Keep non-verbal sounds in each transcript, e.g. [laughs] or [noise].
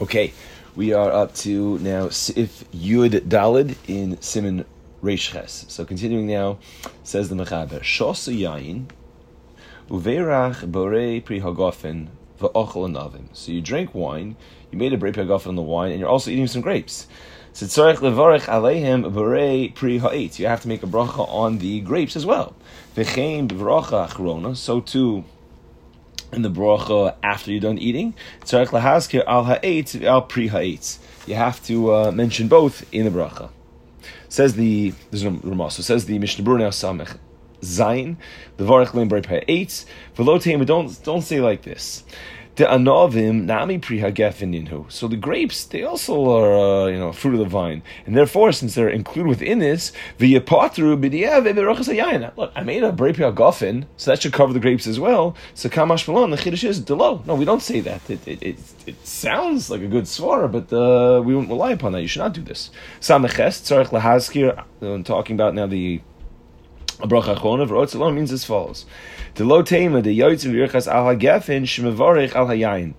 Okay, we are up to now Sif Yud Dalid in Simon Reishches. So continuing now, says the Mechaber, Shosu Yain, Uverach Bore Pri Hagofen, Va'ochel Anavim. So you drink wine, you made a Bore Pri Hagofen on the wine, and you're also eating some grapes. So tzarech levarech aleihim bore pri ha'etz. You have to make a bracha on the grapes as well. V'chein b'vracha achrona. So too in the bracha after you're done eating. Tzarech lahaskir al ha'etz al pri ha'etz. You have to uh, mention both in the bracha. Says the there's no Ramah. So says the Mishnah Berurah now Samech Zayin the Varech Lim Brei Ha'etz. V'lo don't don't say like this. The anovim nami priha inhu. So the grapes, they also are, uh, you know, fruit of the vine, and therefore, since they're included within this, b'diyav Look, I made a gafen, so that should cover the grapes as well. So kamash malon, the chiddush is delo. No, we don't say that. It it, it, it sounds like a good svara, but uh, we won't rely upon that. You should not do this. Sameches tzarich lahazkir. I'm talking about now the a bracha achona v'rotz means as follows. The lo tema the yoytz v'yirchas al hagefin shmevarich al hayayin.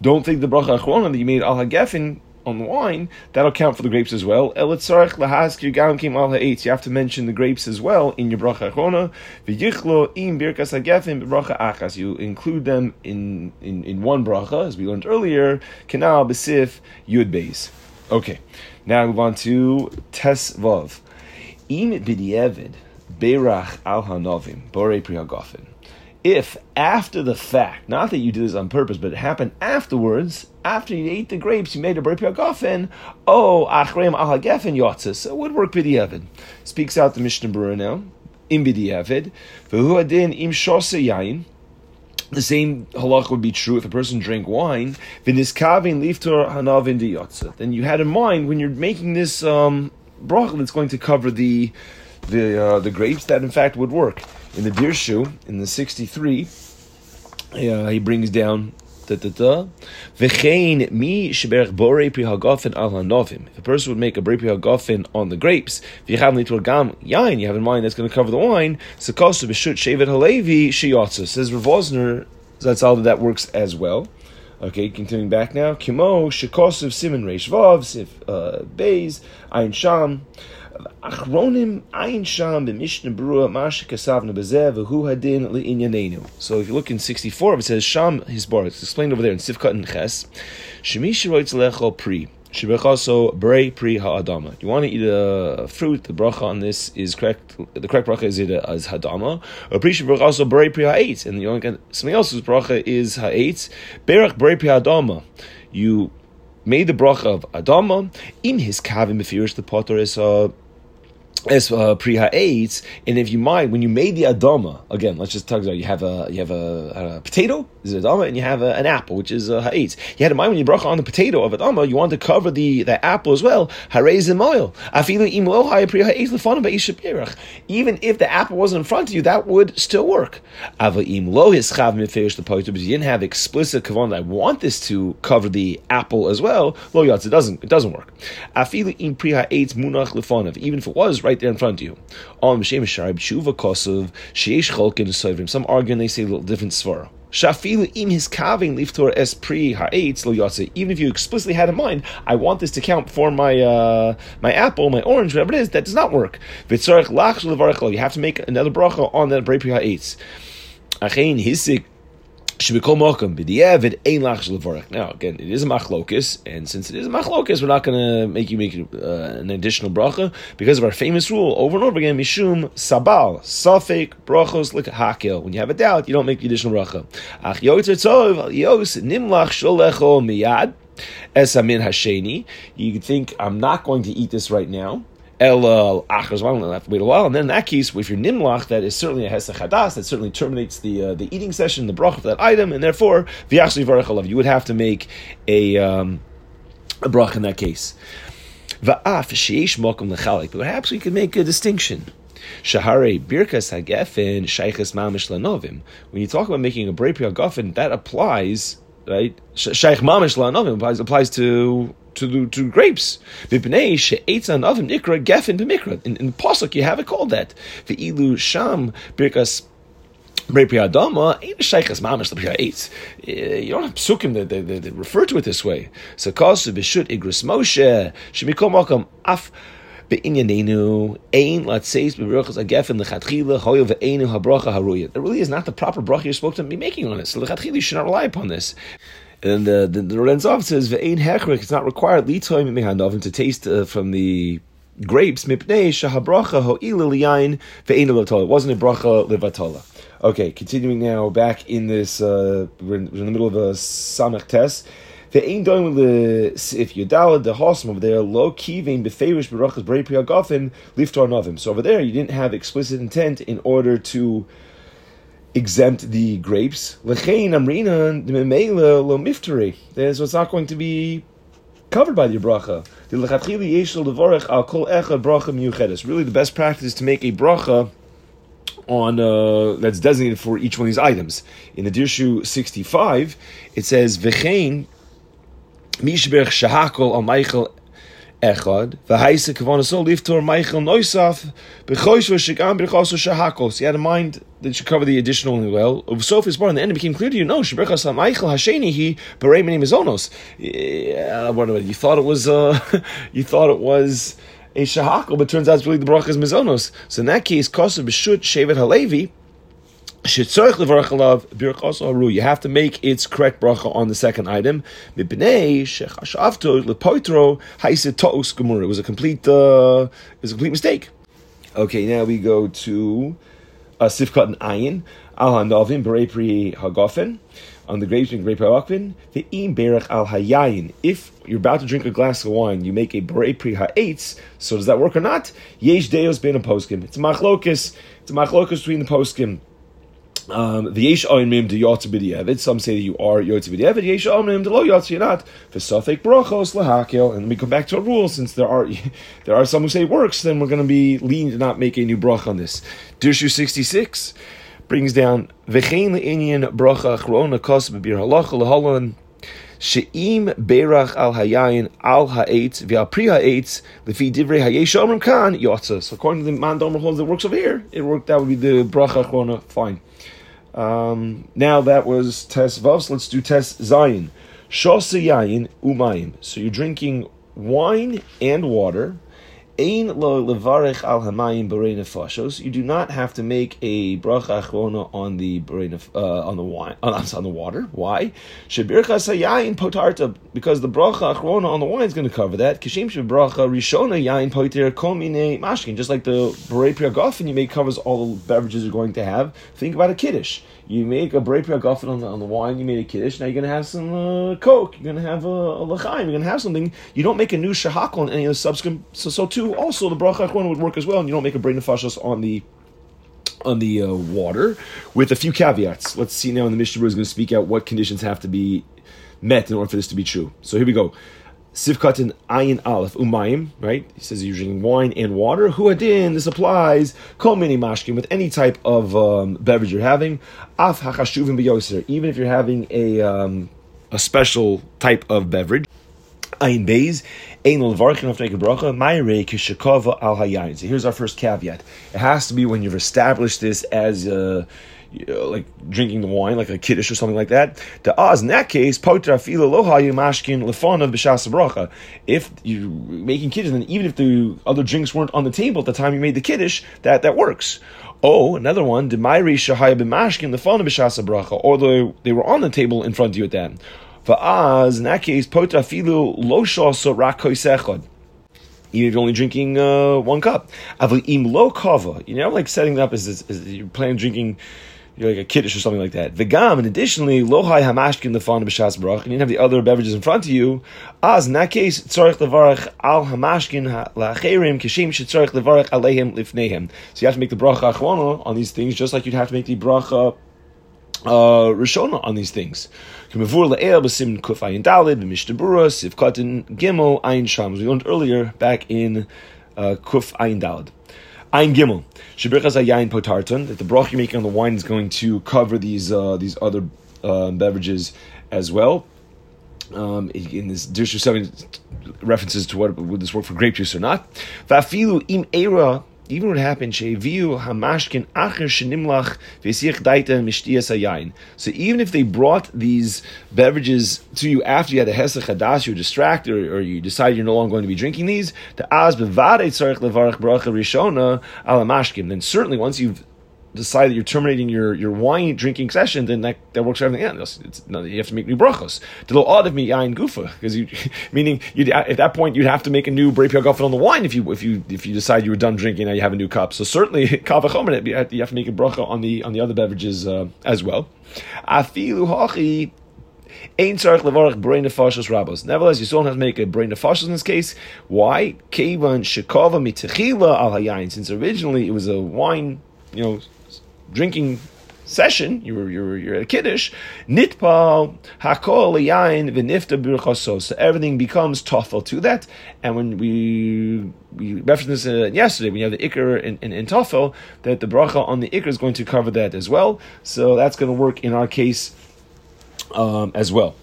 Don't think the bracha achrona that you made al hagefin on the wine that'll count for the grapes as well. Elitzarich lahaskir gam kim al ha'etz. You have to mention the grapes as well in your bracha achrona. V'yichlo im birkas hagefin bracha achas. You include them in, in, in one bracha as we learned earlier. Kanal besif yud beis. Okay, now we move on to tes vav. Im b'di'evid Berach al Hanovim, Bore Prihagofen. If after the fact, not that you did this on purpose, but it happened afterwards, after you ate the grapes, you made a Bore Prihagofen, oh, Achreim al Hagefen Yotzis, it would work B'di'evid. Speaks out the Mishnah Berurah now, in im shose the same halach would be true if a person drank wine. Then you had in mind when you're making this um, that's going to cover the the uh, the grapes that in fact would work. In the Dirshu, in the 63, uh, he brings down V'chein mi sheberach borei pri al hanovim. If a person would make a borei pri on the grapes, v'yichav litur gam yain, you have in mind that's going to cover the wine, sekosu b'shut shevet halevi sheyotza. Says Rav Wosner, that's all that works as well. Okay, continuing back now. Kimo shekosu simin reish vav, sif uh, beis, ayin sham. Achronim Ayin Sham b'Mishnah Berurah Masha Kasavna Bezev V'Hu Hadin LeInyanenu. So if you look in 64, it says Sham His Bar. It's explained over there in Sifkat and Ches. Shemi Shiroitz Lecho Pri. Shibechaso Brei Pri Ha'adama. You want to eat a fruit, the bracha on this is correct. The correct bracha is it as Hadama. Or Pri Shibechaso Brei Pri Ha'etz. And the only something else's bracha is Ha'etz. Berach Brei Pri Ha'adama. You made the bracha of Adama. In his kavim, if the potter is a as uh, pri ha'etz, and if you mind, when you made the adama, again, let's just talk about you have a you have a, a potato, is and you have a, an apple, which is uh, ha'etz. You had in mind when you broke on the potato of adama, you want to cover the, the apple as well. Harez oil. Even if the apple wasn't in front of you, that would still work. But you didn't have explicit kavan. I want this to cover the apple as well. Lo yatz, it doesn't. It doesn't work. Even if it was right there in front of you. Some argue and they say a little different svara. Shafilu im his kaving liftor es pri ha'etz lo. Even if you explicitly had in mind, I want this to count for my uh, my apple, my orange, whatever it is, that does not work. V'tzarech lach You have to make another bracha on that pri ha'etz. Achein hisik now again, it is a machlokus, and since it is a machlokus, we're not going to make you make uh, an additional bracha because of our famous rule over and over again: mishum sabal safek brachos hakel. When you have a doubt, you don't make the additional bracha. Ach tov yos nimlach sholecho miyad esamin hasheni. You think I'm not going to eat this right now. El achas I have to wait a while, and then in that case, if you're nimlach, that is certainly a hesach hadas, that certainly terminates the uh, the eating session, the bracha of that item, and therefore v'yachli varach You would have to make a um, a bracha in that case. Va'af sheish mokum lechalik. Perhaps we could make a distinction. Shahare birkas hagefen shayches mamish lanovim. When you talk about making a brei pri that applies right? Shaykh mamish lanovim applies applies to to to grapes. V'pnei she'etzan oven ikra gefen b'mikra. In the pasuk, you have it called that. The Ve'ilu sham l'priya eitz. Eh, you don't have psukim that, that refer to it this way. So kasu b'shut igris Moshe shemikom makam af be'inyanenu ein latseis b'berachas agefen lechatchila hoyo ve'enu habracha haruya. That really is not the proper bracha you're supposed to be making on it. So lechatchila you should not rely upon this. And the the, the Renzov says ve'ein hechrik. It's not required litoim mehanovim to taste uh, from the grapes mipnei shahabracha ho'ila liyain ve'enu latola. It wasn't a bracha levatola. Okay, continuing now, back in this, uh, we're, in, we're in the middle of a Samach test. The ain't doing with the if you dalad the hosm over there low kivin beferish berachas brei priagofin liftar novim. So over there you didn't have explicit intent in order to exempt the grapes. Lechein amrina memela lo. So it's not going to be covered by the bracha. Really, the best practice is to make a bracha on uh, that's designated for each one of these items. In the Dirshu 65, it says V'chein Mishberch Shahakol al Michael Echad V'haisa Kavanasol Liftor Michael Noisaf B'choisho Shigam B'choso Shahakol. So you had in mind that you cover the additional only well. Sophie's bar, in the end it became clear to you, no, Sheberchas al Michael Hasheni he. Yeah, what You thought it was, uh, [laughs] you thought it was a shahakal, but turns out it's really the brachas mizonos. So in that case, kosev b'shut shevet halevi. You have to make its correct bracha on the second item. It was a complete, uh, it was a complete mistake. Okay, now we go to uh, Sifkat and Ayin. Al Hanavim Berei Pri Hagofen on the grapes and grape ha'akvin, ve'im berach al hayayin. If you're about to drink a glass of wine, you make a berei pri ha'etz, so does that work or not? Yesh deos ben a poskim. It's machlokus, it's machlokus between the poskim. Um, the yesh oimim de yotz b'di'evid. Some say that you are yotz b'di'evid. Yesh oimim de lo yotz you're not. V'sofek brachos lahakel. And we come back to a rule since there are [laughs] there are some who say it works. Then we're going to be lean to not make a new brach on this. Dirshu sixty six brings down v'chein le'inyan bracha achrona kos b'bir halacha lehalon she'im berach al hayayin al ha'etz v'al pri ha'etz lefi divrei hayesh omrim kan yotza. So according to the man domer holds that works over here, it worked. That would be the bracha achrona. Fine. Um, now that was test vavs. Let's do test zayin. Yayin umayim. So you're drinking wine and water. Ein lo levarech al hamayim b'reina fashos. You do not have to make a bracha achrona on the uh, on the wine on, on the water. Why? Shebirchas hayayin potarta because the bracha achrona on the wine is going to cover that. Kishim rishona poter mashkin. Just like the berei priagofen, you make covers all the beverages you're going to have. Think about a kiddush. You make a brei priagofen on on the wine. You made a kiddush. Now you're going to have some uh, coke. You're going to have a, a. You're going to have something. You don't make a new shahakal on any of the subsequent. So, so too, also the bracha would work as well. And you don't make a brei nefashos on the on the uh, water with a few caveats. Let's see now. In the Mishnah is going to speak out what conditions have to be met in order for this to be true. So here we go. Sivkat and Ayin Aleph Umayim, right? He says you're drinking wine and water. Huadin, this applies. Kol mini mashkin with any type of um, beverage you're having. Af hachashuvim biyoser, even if you're having a um, a special type of beverage. Ayin Beis, Ein Levarchin of Neked Bracha, Mayre Kishakova Al Hayayin. So here's our first caveat. It has to be when you've established this as a you know, like drinking the wine, like a kiddush or something like that. The oz in that case, potra fila lohayu mashkin lefon b'shas bracha. If you're making kiddush, then even if the other drinks weren't on the table at the time you made the kiddush, that that works. Oh, another one, the mayri shahaya b'mashkin lefon b'shas bracha, or the, they were on the table in front of you at that. Oz in that case, potra filu lo even if you're only drinking uh, one cup. Avlim lo kava. You know, like setting up as, as, as you're planning drinking you're like a kiddush or something like that. V'gam, and additionally, lohai hamashkin lefan b'shas barach, and you have the other beverages in front of you. As in that case, tzorich levarach al hamashkin la'acherim kishim shetzorich levarach alehem lifnehem. So you have to make the bracha achwana on these things, just like you'd have to make the bracha uh, Rishona on these things. We learned earlier back in uh, kuf ayin dalid. Ein Gimel. Shebirchas Yain Potarton, that the broch you're making on the wine is going to cover these uh, these other uh, beverages as well. Um, in this Dirshu 7 references to what would this work for grape juice or not. Vafilu im era even what happened, hamashkin shenimlach daita. So even if they brought these beverages to you after you had a hesach hadas, you're distracted, or, or, you decide you're no longer going to be drinking these, the az bevade tzarich levarach bracha rishona ala. Then certainly once you've decide that you're terminating your, your wine drinking session, then that, that works for everything else. It's, you have to make new brachos. Little odd of me yain gufa because you [laughs] meaning you at that point you'd have to make a new brepia gufa on the wine if you if you if you decide you were done drinking now you have a new cup. So certainly [laughs] kavachomer you have to make a bracha on the on the other beverages uh, as well. Afilu hachi. Nevertheless, you still have to make a brain nefashos in this case. Why? Since originally it was a wine, you know, drinking session, you were, you were you're at a kiddush, nitpal hakol yain v'nifta birchasos. So everything becomes toffel to that. And when we we referenced this uh, yesterday, when you have the ikr in, in, in that the bracha on the ikr is going to cover that as well. So that's going to work in our case um, as well.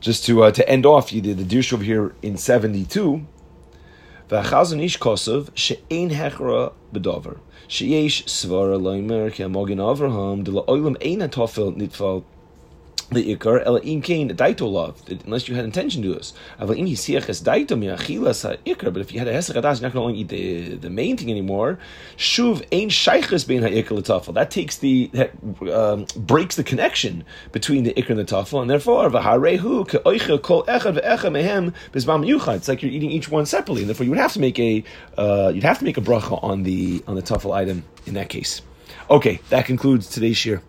Just to uh, to end off, you did the dish over here in seventy two. והחזון איש כוסב שאין הכרה בדובר. שיש סברה לאימר כי המוגן אברהם דלא אוילם אין התופל נתפל the ikar ela in kain daito love unless you had intention to do this. But if you had a hesach adas, you're not going to eat the, the main thing anymore. Shuv ein shayches bein ha'ikar l'tafel. That takes the that um, breaks the connection between the ikar and the tafel, and therefore v'harehu kol echad ve'echa mehem yuchad. It's like you're eating each one separately, and therefore you would have to make a uh, you'd have to make a bracha on the on the tafel item in that case. Okay, that concludes today's shir.